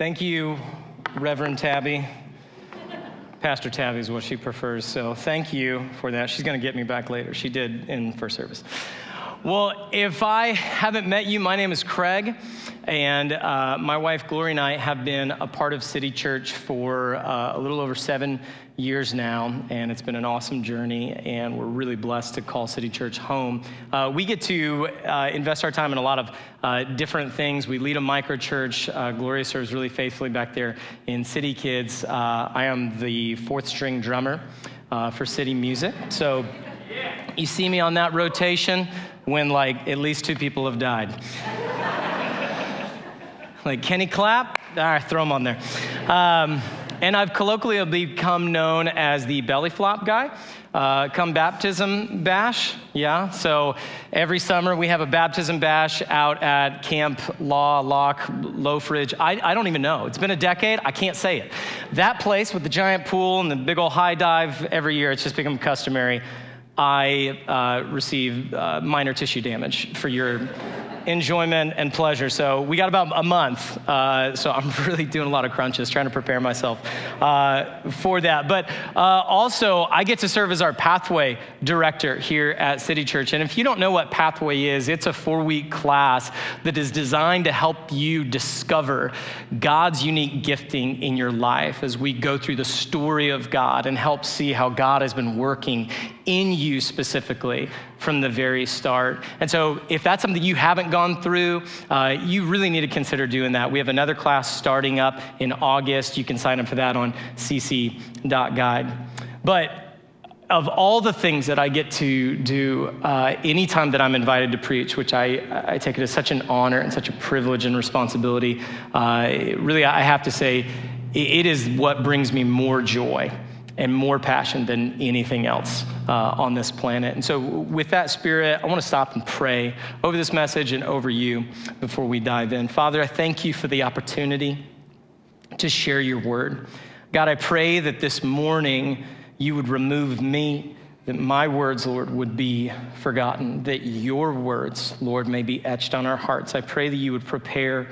Thank you, Reverend Tabby. Pastor Tabby is what she prefers, so thank you for that. She's going to get me back later. She did in first service. Well, if I haven't met you, my name is Craig, and uh, my wife Glory and I have been a part of City Church for uh, a little over seven years now, and it's been an awesome journey, and we're really blessed to call City Church home. Uh, we get to uh, invest our time in a lot of uh, different things. We lead a micro church. Uh, Gloria serves really faithfully back there in City Kids. I am the fourth string drummer for City Music. So you see me on that rotation when like at least two people have died. like Kenny clap? all right, throw him on there. Um, and I've colloquially become known as the belly flop guy. Uh, come baptism bash, yeah. So every summer we have a baptism bash out at Camp Law Lock Lowfridge. I, I don't even know. It's been a decade. I can't say it. That place with the giant pool and the big old high dive every year. It's just become customary. I uh, receive uh, minor tissue damage for your enjoyment and pleasure. So we got about a month. Uh, so I'm really doing a lot of crunches, trying to prepare myself uh, for that. But uh, also, I get to serve as our pathway director here at City Church. And if you don't know what pathway is, it's a four week class that is designed to help you discover God's unique gifting in your life as we go through the story of God and help see how God has been working in you specifically from the very start. And so, if that's something you haven't gone through, uh, you really need to consider doing that. We have another class starting up in August. You can sign up for that on cc.guide. But of all the things that I get to do uh, anytime that I'm invited to preach, which I, I take it as such an honor and such a privilege and responsibility, uh, really, I have to say, it is what brings me more joy and more passion than anything else uh, on this planet. And so, with that spirit, I want to stop and pray over this message and over you before we dive in. Father, I thank you for the opportunity to share your word. God, I pray that this morning you would remove me, that my words, Lord, would be forgotten, that your words, Lord, may be etched on our hearts. I pray that you would prepare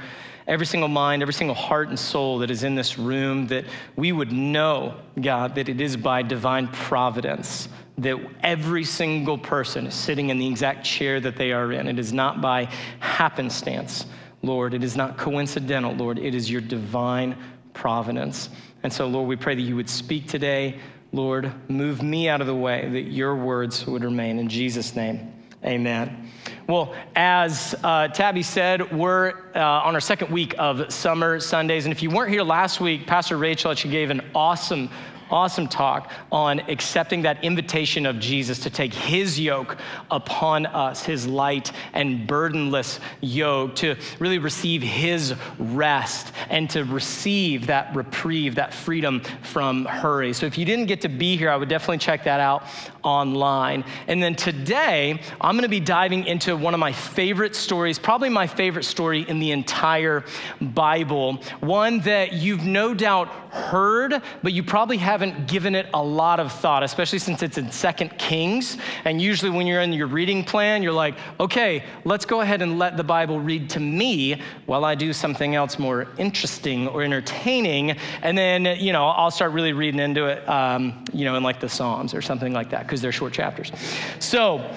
every single mind, every single heart and soul that is in this room, that we would know, God, that it is by divine providence that every single person is sitting in the exact chair that they are in. It is not by happenstance, Lord. It is not coincidental, Lord. It is your divine providence. And so, Lord, we pray that you would speak today. Lord, move me out of the way, that your words would remain. In Jesus' name, amen. Well, as uh, Tabby said, we're uh, on our second week of Summer Sundays. And if you weren't here last week, Pastor Rachel actually gave an awesome awesome talk on accepting that invitation of Jesus to take his yoke upon us, his light and burdenless yoke, to really receive his rest and to receive that reprieve, that freedom from hurry. So if you didn't get to be here, I would definitely check that out online. And then today, I'm going to be diving into one of my favorite stories, probably my favorite story in the entire Bible, one that you've no doubt heard, but you probably haven't given it a lot of thought, especially since it's in Second Kings. And usually, when you're in your reading plan, you're like, okay, let's go ahead and let the Bible read to me while I do something else more interesting or entertaining. And then, you know, I'll start really reading into it, um, you know, in like the Psalms or something like that because they're short chapters. So,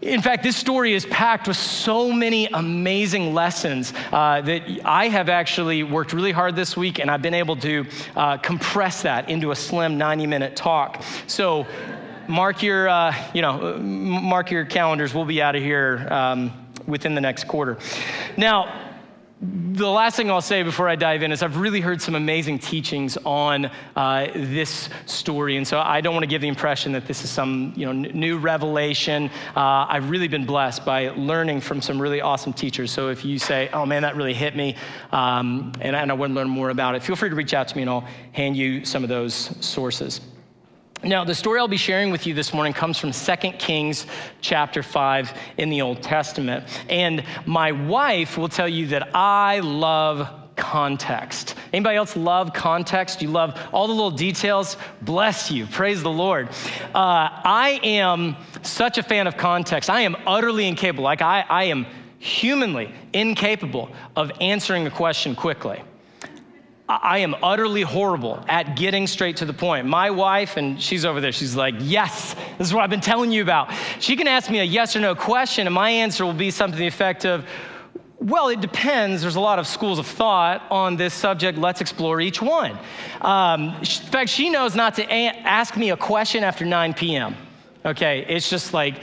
in fact, this story is packed with so many amazing lessons uh, that I have actually worked really hard this week, and I've been able to uh, compress that into a slim 90-minute talk. So, mark your, uh, you know, mark your calendars. We'll be out of here um, within the next quarter. Now the last thing I'll say before I dive in is I've really heard some amazing teachings on uh, this story, and so I don't want to give the impression that this is some you know n- new revelation. Uh, I've really been blessed by learning from some really awesome teachers. So if you say, "Oh man, that really hit me," um, and, and I want to learn more about it, feel free to reach out to me, and I'll hand you some of those sources. Now, the story I'll be sharing with you this morning comes from 2 Kings chapter 5 in the Old Testament. And my wife will tell you that I love context. Anybody else love context? You love all the little details? Bless you. Praise the Lord. Uh, I am such a fan of context. I am utterly incapable. Like, I, I am humanly incapable of answering a question quickly. I am utterly horrible at getting straight to the point. My wife, and she's over there, she's like, Yes, this is what I've been telling you about. She can ask me a yes or no question, and my answer will be something to the effect of, well, it depends. There's a lot of schools of thought on this subject. Let's explore each one. Um, in fact, she knows not to a- ask me a question after 9 p.m. Okay, it's just like,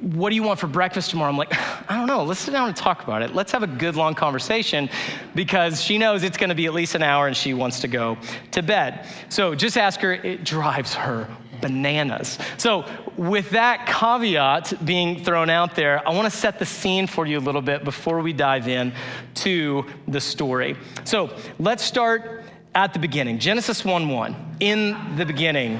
what do you want for breakfast tomorrow? I'm like, I don't know. Let's sit down and talk about it. Let's have a good long conversation because she knows it's going to be at least an hour and she wants to go to bed. So just ask her. It drives her bananas. So, with that caveat being thrown out there, I want to set the scene for you a little bit before we dive in to the story. So, let's start at the beginning. Genesis 1 1. In the beginning.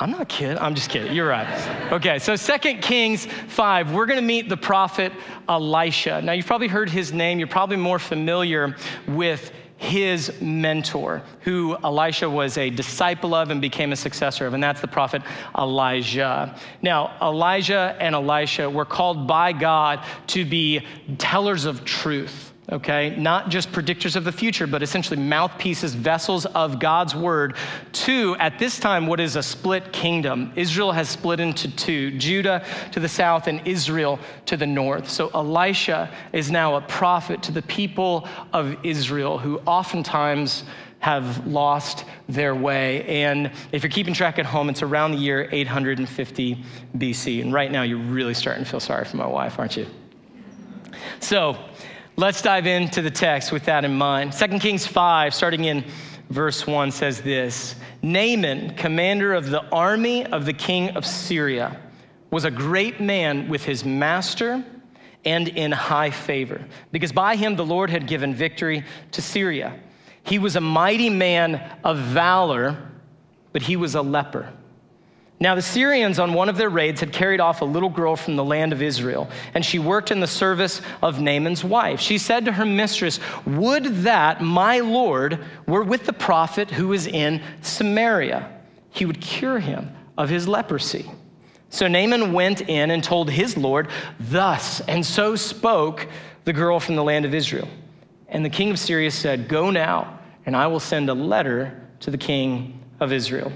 I'm not kidding. I'm just kidding. You're right. Okay, so 2 Kings 5, we're going to meet the prophet Elisha. Now, you've probably heard his name. You're probably more familiar with his mentor, who Elisha was a disciple of and became a successor of, and that's the prophet Elijah. Now, Elijah and Elisha were called by God to be tellers of truth okay? Not just predictors of the future, but essentially mouthpieces, vessels of God's word to, at this time, what is a split kingdom. Israel has split into two Judah to the south and Israel to the north. So Elisha is now a prophet to the people of Israel who oftentimes have lost their way. And if you're keeping track at home, it's around the year 850 BC. And right now, you're really starting to feel sorry for my wife, aren't you? So, Let's dive into the text with that in mind. 2 Kings 5, starting in verse 1, says this Naaman, commander of the army of the king of Syria, was a great man with his master and in high favor, because by him the Lord had given victory to Syria. He was a mighty man of valor, but he was a leper. Now, the Syrians on one of their raids had carried off a little girl from the land of Israel, and she worked in the service of Naaman's wife. She said to her mistress, Would that my Lord were with the prophet who is in Samaria. He would cure him of his leprosy. So Naaman went in and told his Lord, Thus, and so spoke the girl from the land of Israel. And the king of Syria said, Go now, and I will send a letter to the king of Israel.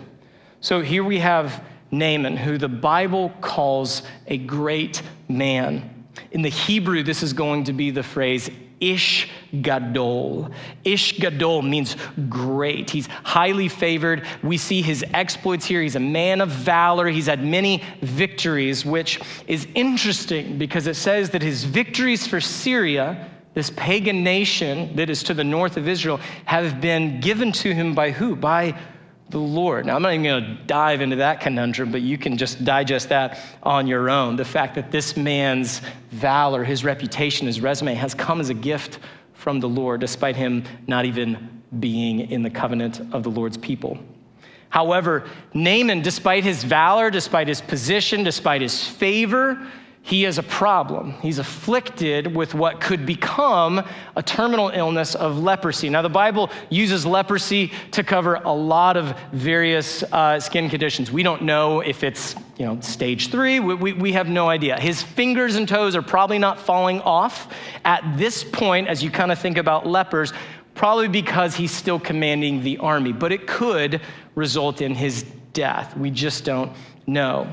So here we have Naaman, who the Bible calls a great man. In the Hebrew, this is going to be the phrase Ish Gadol. Ish Gadol means great. He's highly favored. We see his exploits here. He's a man of valor. He's had many victories, which is interesting because it says that his victories for Syria, this pagan nation that is to the north of Israel, have been given to him by who? By the Lord. Now, I'm not even going to dive into that conundrum, but you can just digest that on your own. The fact that this man's valor, his reputation, his resume has come as a gift from the Lord, despite him not even being in the covenant of the Lord's people. However, Naaman, despite his valor, despite his position, despite his favor, he has a problem. He's afflicted with what could become a terminal illness of leprosy. Now, the Bible uses leprosy to cover a lot of various uh, skin conditions. We don't know if it's you know stage three. We, we, we have no idea. His fingers and toes are probably not falling off at this point, as you kind of think about lepers, probably because he's still commanding the army. But it could result in his death. We just don't know.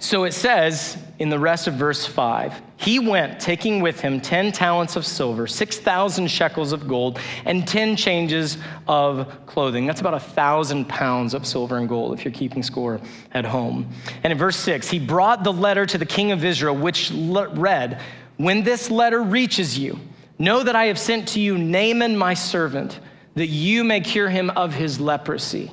So it says in the rest of verse 5 He went, taking with him 10 talents of silver, 6,000 shekels of gold, and 10 changes of clothing. That's about a thousand pounds of silver and gold if you're keeping score at home. And in verse 6, he brought the letter to the king of Israel, which read, When this letter reaches you, know that I have sent to you Naaman, my servant, that you may cure him of his leprosy.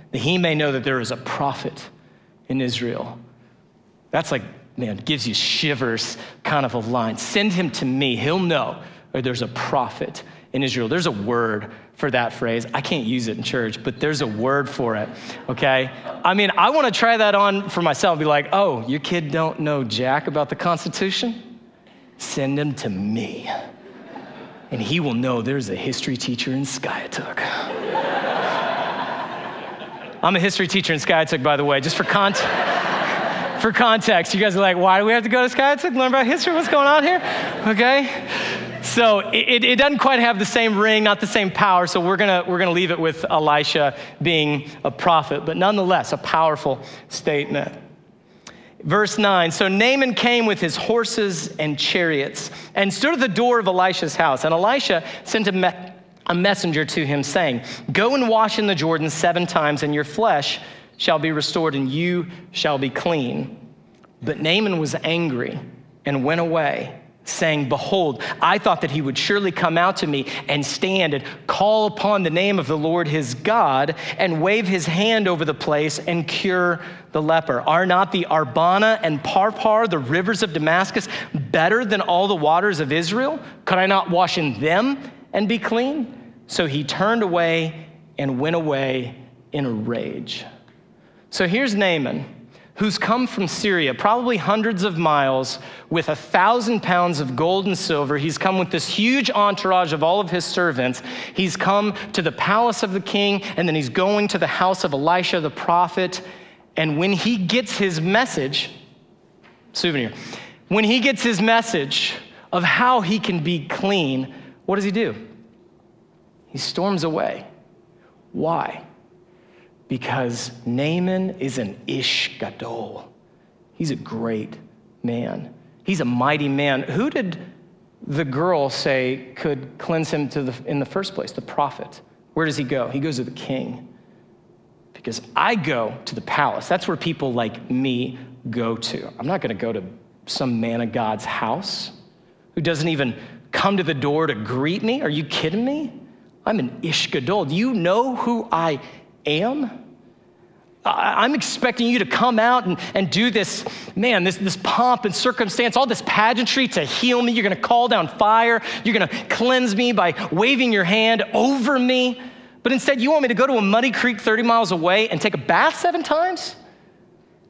that he may know that there is a prophet in Israel. That's like, man, gives you shivers kind of a line. Send him to me. He'll know or there's a prophet in Israel. There's a word for that phrase. I can't use it in church, but there's a word for it, okay? I mean, I want to try that on for myself. Be like, oh, your kid don't know jack about the Constitution? Send him to me. And he will know there's a history teacher in Skiatook. I'm a history teacher in Skiatook, by the way, just for context. for context, you guys are like, why do we have to go to Skiatook? Learn about history? What's going on here? Okay? So it, it, doesn't quite have the same ring, not the same power. So we're gonna we're gonna leave it with Elisha being a prophet, but nonetheless a powerful statement. Verse 9 So Naaman came with his horses and chariots and stood at the door of Elisha's house. And Elisha sent a, me- a messenger to him, saying, Go and wash in the Jordan seven times, and your flesh shall be restored, and you shall be clean. But Naaman was angry and went away saying, Behold, I thought that he would surely come out to me and stand and call upon the name of the Lord his God and wave his hand over the place and cure the leper. Are not the Abana and Parpar, the rivers of Damascus, better than all the waters of Israel? Could I not wash in them and be clean? So he turned away and went away in a rage. So here's Naaman who's come from Syria, probably hundreds of miles, with a thousand pounds of gold and silver. He's come with this huge entourage of all of his servants. He's come to the palace of the king, and then he's going to the house of Elisha the prophet. And when he gets his message, souvenir, when he gets his message of how he can be clean, what does he do? He storms away. Why? because Naaman is an Ish Gadol. He's a great man. He's a mighty man. Who did the girl say could cleanse him the, in the first place? The prophet. Where does he go? He goes to the king. Because I go to the palace. That's where people like me go to. I'm not going to go to some man of God's house who doesn't even come to the door to greet me. Are you kidding me? I'm an Ish Gadol. Do you know who I am? I'm expecting you to come out and, and do this, man, this, this pomp and circumstance, all this pageantry to heal me. You're going to call down fire. You're going to cleanse me by waving your hand over me. But instead, you want me to go to a muddy creek 30 miles away and take a bath seven times?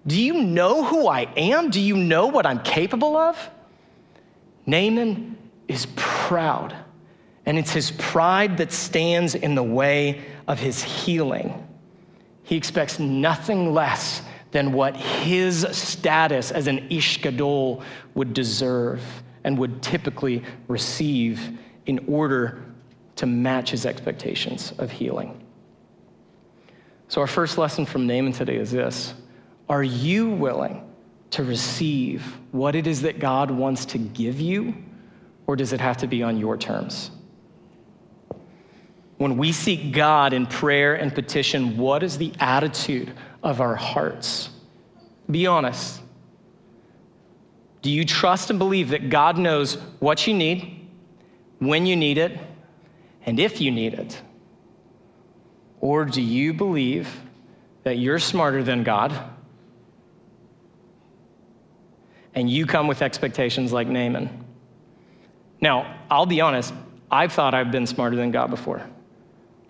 Do you know who I am? Do you know what I'm capable of? Naaman is proud, and it's his pride that stands in the way of his healing. He expects nothing less than what his status as an Ish Gadol would deserve and would typically receive in order to match his expectations of healing. So, our first lesson from Naaman today is this Are you willing to receive what it is that God wants to give you, or does it have to be on your terms? When we seek God in prayer and petition, what is the attitude of our hearts? Be honest. Do you trust and believe that God knows what you need, when you need it, and if you need it? Or do you believe that you're smarter than God and you come with expectations like Naaman? Now, I'll be honest, I've thought I've been smarter than God before.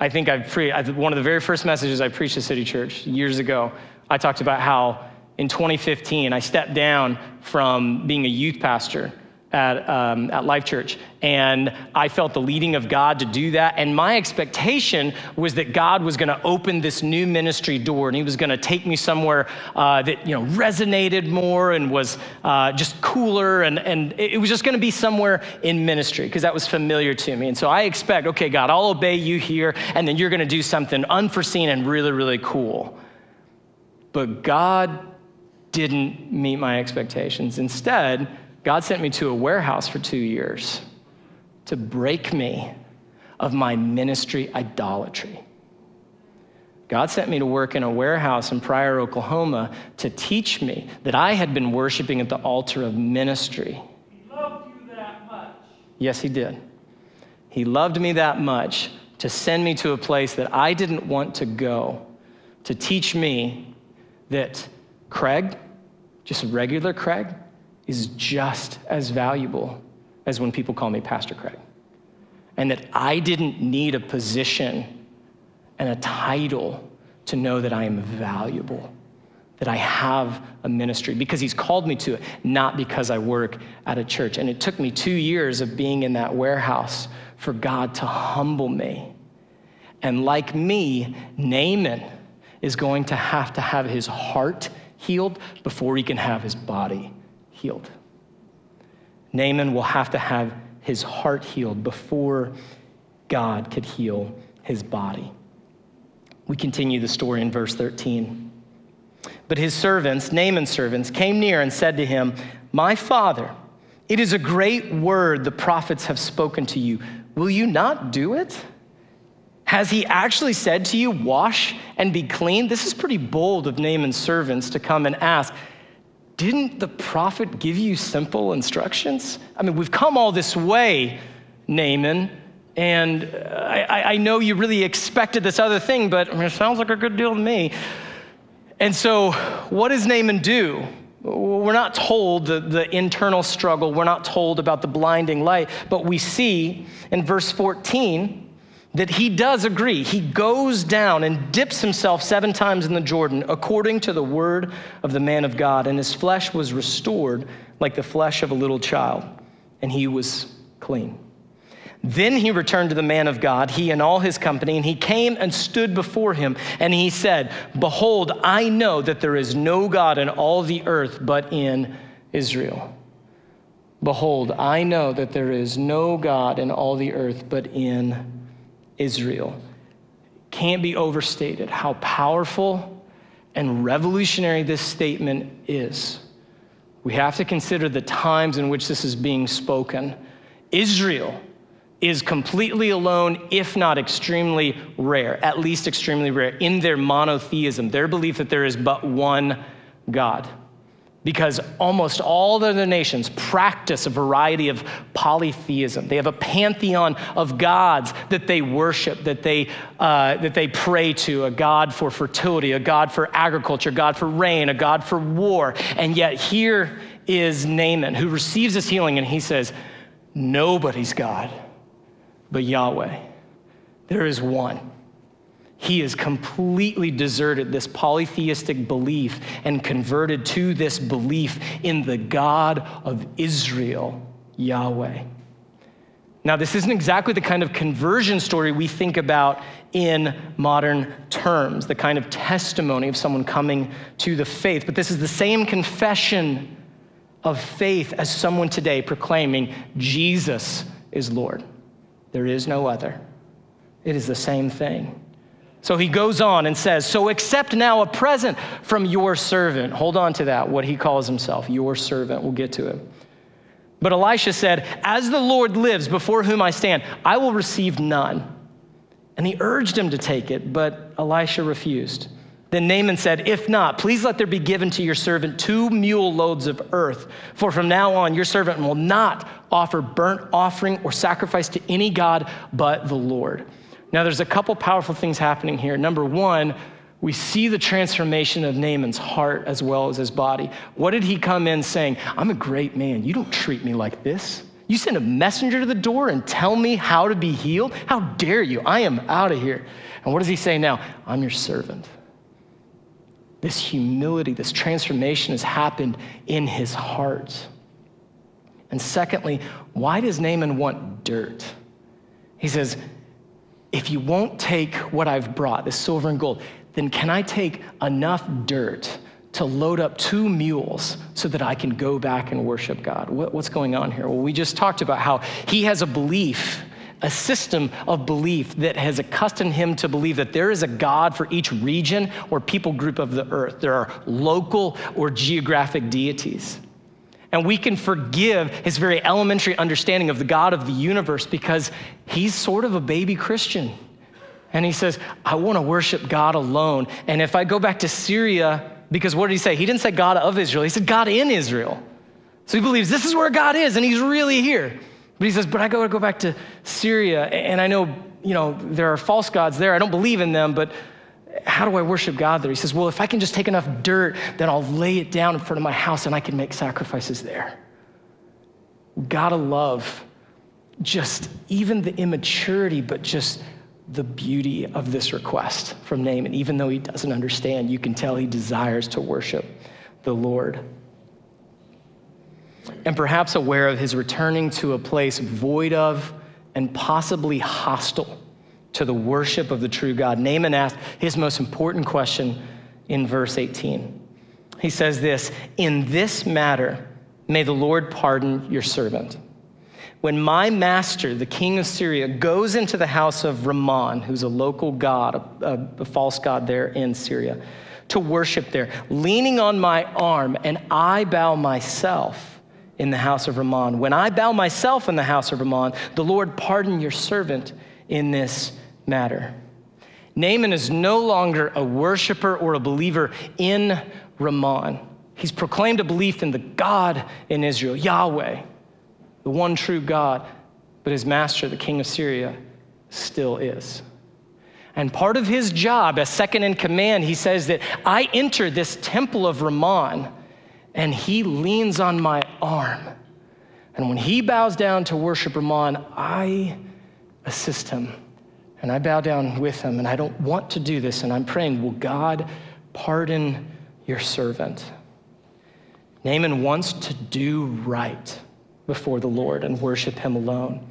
I think I've pre- one of the very first messages I preached at City Church years ago, I talked about how in 2015 I stepped down from being a youth pastor at, um, at Life Church. And I felt the leading of God to do that. And my expectation was that God was going to open this new ministry door and he was going to take me somewhere uh, that, you know, resonated more and was uh, just cooler. And, and it was just going to be somewhere in ministry because that was familiar to me. And so I expect, okay, God, I'll obey you here. And then you're going to do something unforeseen and really, really cool. But God didn't meet my expectations. Instead, God sent me to a warehouse for two years to break me of my ministry idolatry. God sent me to work in a warehouse in Pryor, Oklahoma to teach me that I had been worshiping at the altar of ministry. He loved you that much. Yes, He did. He loved me that much to send me to a place that I didn't want to go, to teach me that Craig, just regular Craig, is just as valuable as when people call me Pastor Craig. and that I didn't need a position and a title to know that I am valuable, that I have a ministry, because he's called me to it, not because I work at a church. And it took me two years of being in that warehouse for God to humble me. And like me, Naaman is going to have to have his heart healed before he can have his body healed. Naaman will have to have his heart healed before God could heal his body. We continue the story in verse 13. But his servants, Naaman's servants, came near and said to him, My father, it is a great word the prophets have spoken to you. Will you not do it? Has he actually said to you, Wash and be clean? This is pretty bold of Naaman's servants to come and ask. Didn't the prophet give you simple instructions? I mean, we've come all this way, Naaman, and uh, I, I know you really expected this other thing, but I mean, it sounds like a good deal to me. And so, what does Naaman do? We're not told the, the internal struggle, we're not told about the blinding light, but we see in verse 14 that he does agree. He goes down and dips himself seven times in the Jordan according to the word of the man of God, and his flesh was restored like the flesh of a little child, and he was clean. Then he returned to the man of God, he and all his company, and he came and stood before him, and he said, Behold, I know that there is no God in all the earth but in Israel. Behold, I know that there is no God in all the earth but in Israel. Can't be overstated how powerful and revolutionary this statement is. We have to consider the times in which this is being spoken. Israel is completely alone, if not extremely rare, at least extremely rare, in their monotheism, their belief that there is but one God because almost all the other nations practice a variety of polytheism. They have a pantheon of gods that they worship, that they, uh, that they pray to a God for fertility, a God for agriculture, a God for rain, a God for war. And yet here is Naaman who receives this healing and he says, Nobody's God but Yahweh. There is one. He has completely deserted this polytheistic belief and converted to this belief in the God of Israel, Yahweh. Now, this isn't exactly the kind of conversion story we think about in modern terms, the kind of testimony of someone coming to the faith, but this is the same confession of faith as someone today proclaiming Jesus is Lord. There is no other. It is the same thing. So he goes on and says, So accept now a present from your servant. Hold on to that, what he calls himself, your servant. We'll get to it. But Elisha said, As the Lord lives before whom I stand, I will receive none. And he urged him to take it, but Elisha refused. Then Naaman said, If not, please let there be given to your servant two mule loads of earth. For from now on, your servant will not offer burnt offering or sacrifice to any God but the Lord. Now, there's a couple powerful things happening here. Number one, we see the transformation of Naaman's heart as well as his body. What did he come in saying? I'm a great man. You don't treat me like this. You send a messenger to the door and tell me how to be healed? How dare you? I am out of here. And what does he say now? I'm your servant. This humility, this transformation has happened in his heart. And secondly, why does Naaman want dirt? He says, if you won't take what I've brought, this silver and gold, then can I take enough dirt to load up two mules so that I can go back and worship God? what's going on here? Well, we just talked about how he has a belief, a system of belief that has accustomed him to believe that there is a God for each region or people group of the earth. There are local or geographic deities. And we can forgive his very elementary understanding of the God of the universe because he's sort of a baby Christian. And he says, I want to worship God alone. And if I go back to Syria, because what did he say? He didn't say God of Israel, he said God in Israel. So he believes this is where God is and he's really here. But he says, but I got to go back to Syria and I know, you know, there are false gods there. I don't believe in them, but how do I worship God there? He says, Well, if I can just take enough dirt, then I'll lay it down in front of my house and I can make sacrifices there. Gotta love just even the immaturity, but just the beauty of this request from Naaman. Even though he doesn't understand, you can tell he desires to worship the Lord. And perhaps aware of his returning to a place void of and possibly hostile to the worship of the true God, Naaman asked his most important question in verse 18. He says this In this matter, may the Lord pardon your servant. When my master, the king of Syria, goes into the house of Rimmon, who's a local god, a, a false god there in Syria, to worship there, leaning on my arm, and I bow myself in the house of Rimmon. When I bow myself in the house of Rimmon, the Lord pardon your servant in this matter. Naaman is no longer a worshiper or a believer in Rimmon. He's proclaimed a belief in the God in Israel, Yahweh, the one true God, but his master, the king of Syria, still is. And part of his job as second in command, he says that I enter this temple of Rimmon and he leans on my arm. And when he bows down to worship Rimmon, I assist him and I bow down with him. And I don't want to do this. And I'm praying, will God pardon your servant? Naaman wants to do right before the Lord and worship him alone.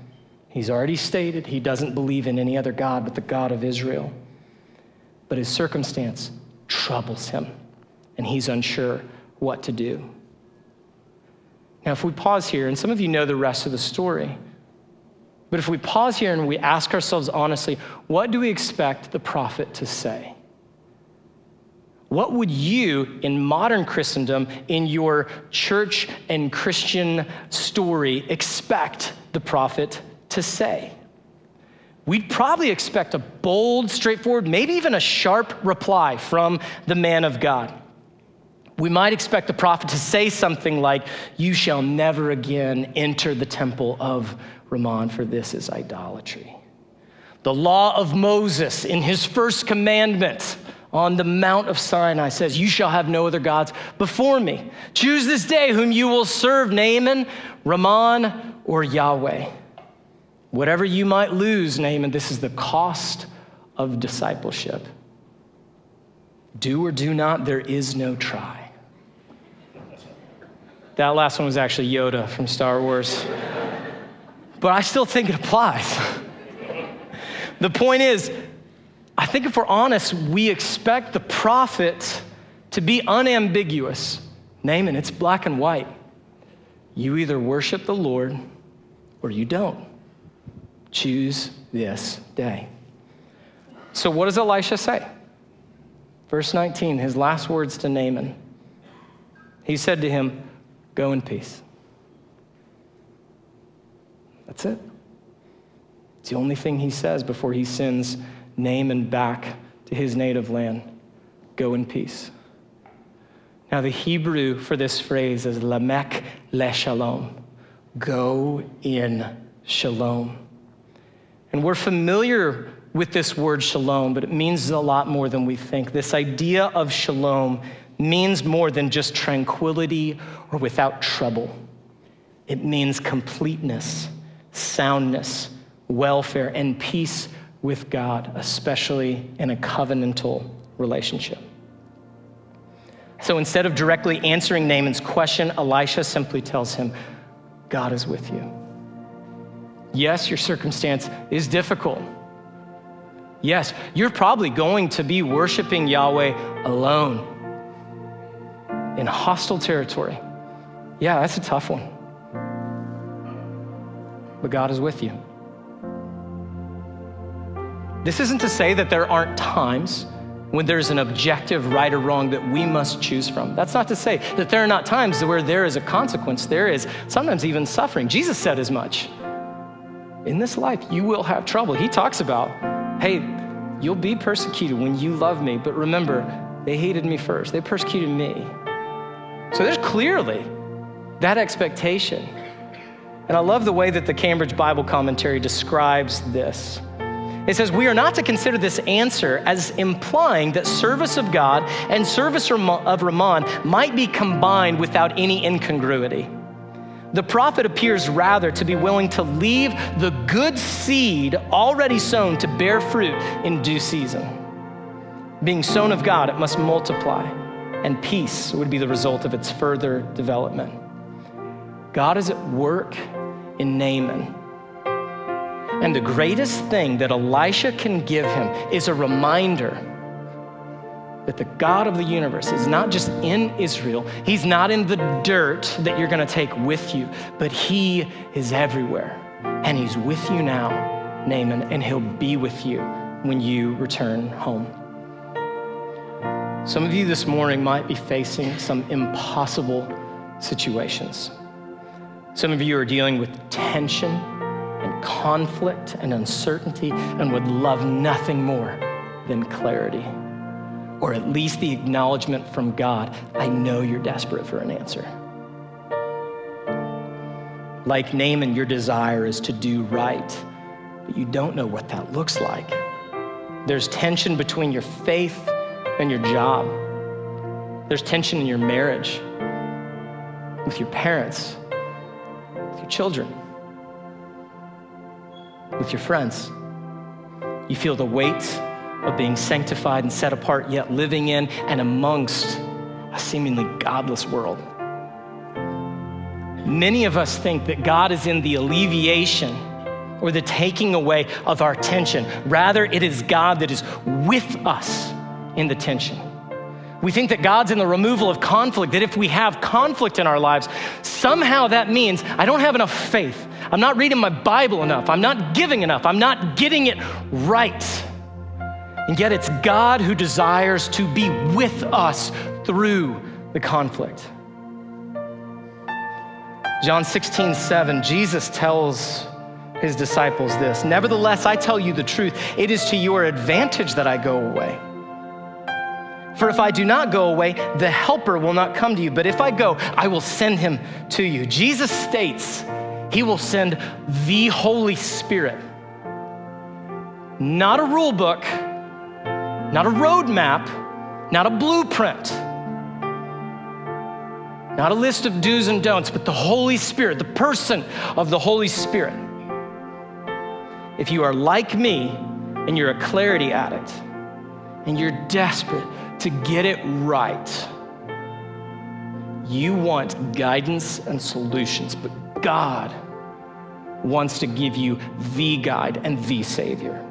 He's already stated he doesn't believe in any other God but the God of Israel. But his circumstance troubles him, and he's unsure what to do. Now, if we pause here, and some of you know the rest of the story, but if we pause here and we ask ourselves honestly, what do we expect the prophet to say? What would you, in modern Christendom, in your church and Christian story, expect the prophet to say? We'd probably expect a bold, straightforward, maybe even a sharp reply from the man of God we might expect the prophet to say something like, You shall never again enter the temple of Rimmon, for this is idolatry. The law of Moses in his first commandment on the Mount of Sinai says, You shall have no other gods before me. Choose this day whom you will serve, Naaman, Rimmon, or Yahweh. Whatever you might lose, Naaman, this is the cost of discipleship. Do or do not, there is no try. That last one was actually Yoda from Star Wars. But I still think it applies. the point is, I think if we're honest, we expect the prophet to be unambiguous. Naaman, it's black and white. You either worship the Lord or you don't. Choose this day. So, what does Elisha say? Verse 19, his last words to Naaman. He said to him, Go in peace. That's it. It's the only thing he says before he sends Naaman back to his native land. Go in peace. Now, the Hebrew for this phrase is lamek le shalom. Go in shalom. And we're familiar with this word shalom, but it means a lot more than we think. This idea of shalom means more than just tranquility or without trouble. It means completeness, soundness, welfare, and peace with God, especially in a covenantal relationship. So instead of directly answering Naaman's question, Elisha simply tells him, God is with you. Yes, your circumstance is difficult. Yes, you're probably going to be worshiping Yahweh alone in hostile territory. Yeah, that's a tough one. But God is with you. This isn't to say that there aren't times when there's an objective right or wrong that we must choose from. That's not to say that there are not times where there is a consequence. There is sometimes even suffering. Jesus said as much. In this life, you will have trouble. He talks about, hey, you'll be persecuted when you love me, but remember, they hated me first, they persecuted me. So there's clearly that expectation. And I love the way that the Cambridge Bible Commentary describes this. It says, We are not to consider this answer as implying that service of God and service of Rimmon might be combined without any incongruity. The prophet appears rather to be willing to leave the good seed already sown to bear fruit in due season. Being sown of God, it must multiply, and peace would be the result of its further development. God is at work in Naaman. And the greatest thing that Elisha can give him is a reminder that the God of the universe is not just in Israel, He's not in the dirt that you're going to take with you, but He is everywhere. And He's with you now, Naaman, and He'll be with you when you return home. Some of you this morning might be facing some impossible situations. Some of you are dealing with tension and conflict and uncertainty and would love nothing more than clarity or at least the acknowledgement from God I know you're desperate for an answer. Like Naaman, your desire is to do right, but you don't know what that looks like. There's tension between your faith and your job, there's tension in your marriage, with your parents, children, with your friends. You feel the weight of being sanctified and set apart, yet living in and amongst a seemingly godless world. Many of us think that God is in the alleviation or the taking away of our tension. Rather, it is God that is with us in the tension. We think that God's in the removal of conflict, that if we have conflict in our lives, somehow that means I don't have enough faith. I'm not reading my Bible enough. I'm not giving enough. I'm not getting it right. And yet it's God who desires to be with us through the conflict. John 16, 7, Jesus tells his disciples this Nevertheless, I tell you the truth, it is to your advantage that I go away. For if I do not go away, the Helper will not come to you. But if I go, I will send him to you. Jesus states he will send the Holy Spirit, not a rule book not a roadmap, not a blueprint, not a list of do's and don'ts, but the Holy Spirit, the person of the Holy Spirit. If you are like me and you're a clarity addict and you're desperate to get it right, you want guidance and solutions, but God wants to give you the guide and the Savior.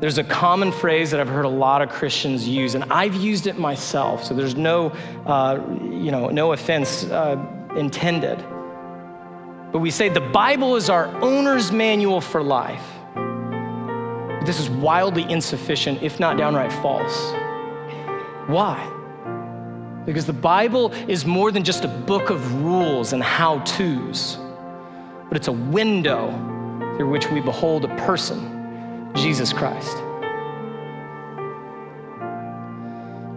There's a common phrase that I've heard a lot of Christians use, and I've used it myself, so there's no, uh, you know, no offense uh, intended. But we say the Bible is our owner's manual for life. This is wildly insufficient, if not downright false. Why? Because the Bible is more than just a book of rules and how to's, but it's a window through which we behold a person Jesus Christ.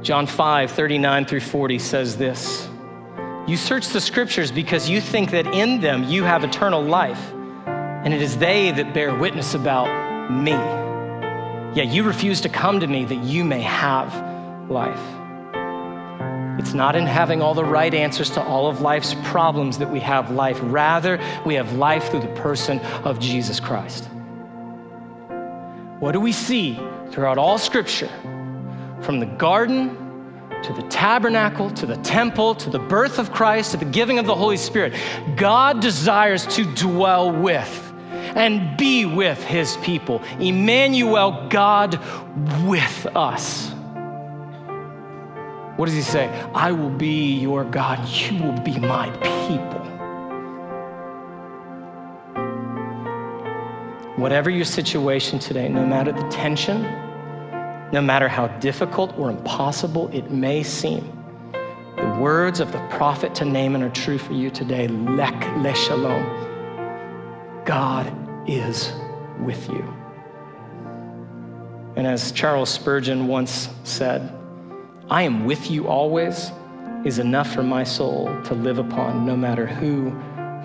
John 5, 39 through 40 says this You search the scriptures because you think that in them you have eternal life, and it is they that bear witness about me. Yet you refuse to come to me that you may have life. It's not in having all the right answers to all of life's problems that we have life. Rather, we have life through the person of Jesus Christ. What do we see throughout all Scripture? From the garden to the tabernacle, to the temple, to the birth of Christ, to the giving of the Holy Spirit, God desires to dwell with and be with his people. Emmanuel, God with us. What does he say? I will be your God, you will be my people. Whatever your situation today, no matter the tension, no matter how difficult or impossible it may seem, the words of the prophet to Naaman are true for you today. Lek leshalom. God is with you. And as Charles Spurgeon once said, I am with you always is enough for my soul to live upon, no matter who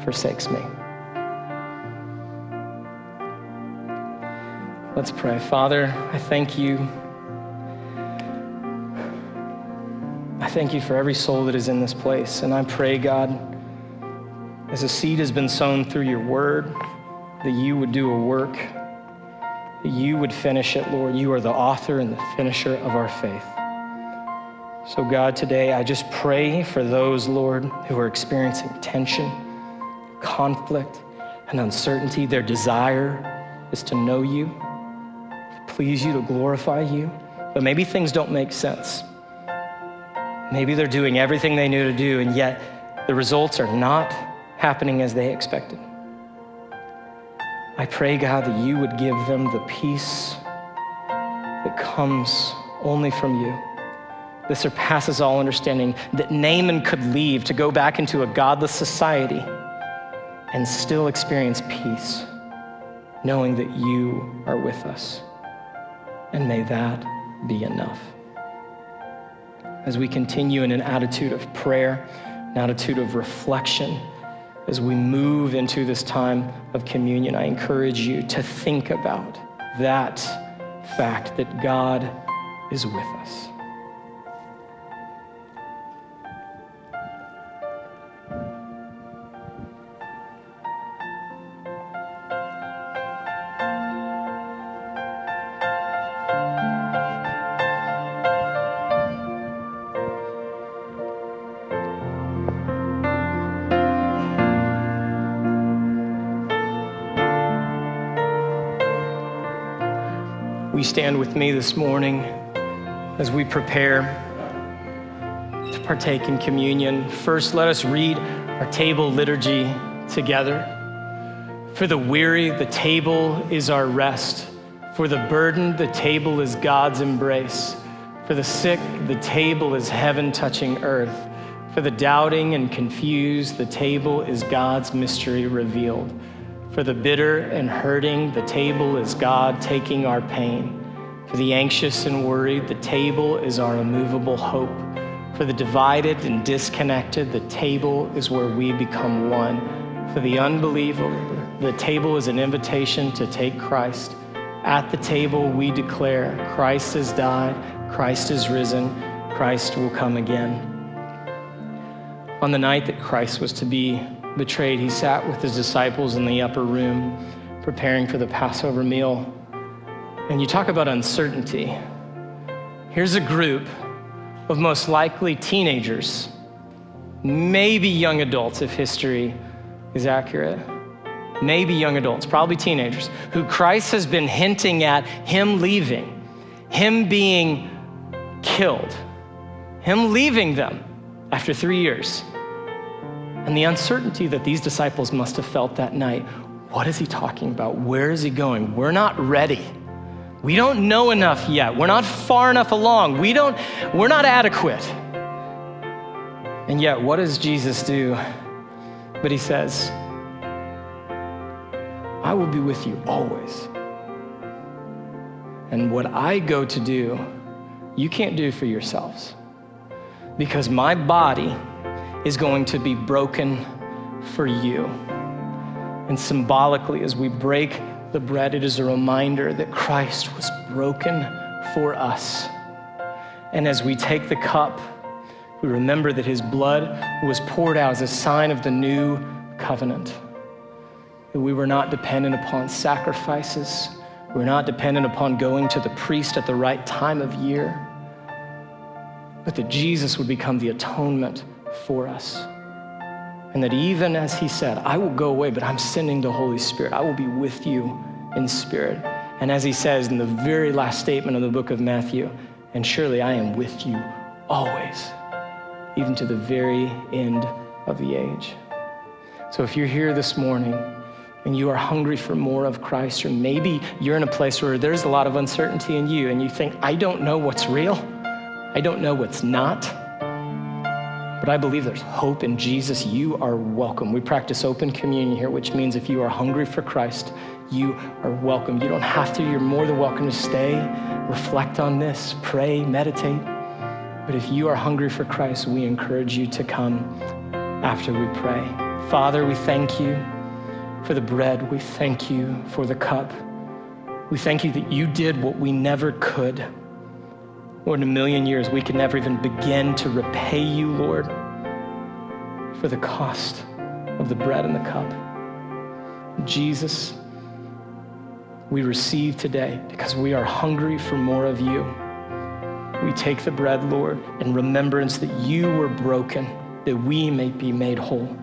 forsakes me. Let's pray. Father, I thank you. I thank you for every soul that is in this place. And I pray, God, as a seed has been sown through your word, that you would do a work, that you would finish it, Lord. You are the author and the finisher of our faith. So, God, today I just pray for those, Lord, who are experiencing tension, conflict, and uncertainty. Their desire is to know you, to please you, to glorify you. But maybe things don't make sense. Maybe they're doing everything they knew to do, and yet the results are not happening as they expected. I pray, God, that you would give them the peace that comes only from you, that surpasses all understanding, that Naaman could leave to go back into a godless society and still experience peace, knowing that you are with us. And may that be enough. As we continue in an attitude of prayer, an attitude of reflection, as we move into this time of communion, I encourage you to think about that fact that God is with us. Stand with me this morning as we prepare to partake in communion. First, let us read our table liturgy together. For the weary, the table is our rest. For the burdened, the table is God's embrace. For the sick, the table is heaven touching earth. For the doubting and confused, the table is God's mystery revealed. For the bitter and hurting, the table is God taking our pain. For the anxious and worried, the table is our immovable hope. For the divided and disconnected, the table is where we become one. For the unbeliever, the table is an invitation to take Christ. At the table, we declare Christ has died, Christ is risen, Christ will come again. On the night that Christ was to be betrayed, he sat with his disciples in the upper room, preparing for the Passover meal. And you talk about uncertainty. Here's a group of most likely teenagers, maybe young adults if history is accurate, maybe young adults, probably teenagers, who Christ has been hinting at him leaving, him being killed, him leaving them after three years and the uncertainty that these disciples must have felt that night. What is he talking about? Where is he going? We're not ready. We don't know enough yet. We're not far enough along. We don't, we're not adequate. And yet, what does Jesus do? But he says, I will be with you always. And what I go to do, you can't do for yourselves. Because my body is going to be broken for you. And symbolically, as we break the bread, it is a reminder that Christ was broken for us. And as we take the cup, we remember that his blood was poured out as a sign of the new covenant. That we were not dependent upon sacrifices, we're not dependent upon going to the priest at the right time of year, but that Jesus would become the atonement for us. And that even as he said, I will go away, but I'm sending the Holy Spirit, I will be with you in spirit. And as he says in the very last statement of the book of Matthew, and surely I am with you always, even to the very end of the age. So if you're here this morning and you are hungry for more of Christ, or maybe you're in a place where there's a lot of uncertainty in you and you think, I don't know what's real, I don't know what's not. But I believe there's hope in Jesus. You are welcome. We practice open communion here, which means if you are hungry for Christ, you are welcome. You don't have to, you're more than welcome to stay, reflect on this, pray, meditate. But if you are hungry for Christ, we encourage you to come after we pray. Father, we thank you for the bread. We thank you for the cup. We thank you that you did what we never could. Lord, in a million years, we can never even begin to repay you, Lord, for the cost of the bread and the cup. Jesus, we receive today because we are hungry for more of you. We take the bread, Lord, in remembrance that you were broken, that we may be made whole.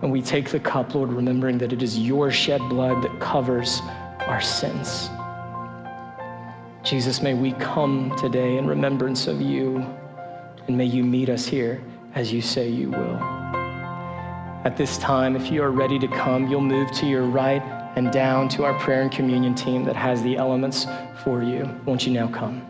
And we take the cup, Lord, remembering that it is your shed blood that covers our sins. Jesus, may we come today in remembrance of you, and may you meet us here as you say you will. At this time, if you are ready to come, you'll move to your right and down to our prayer and communion team that has the elements for you. Won't you now come?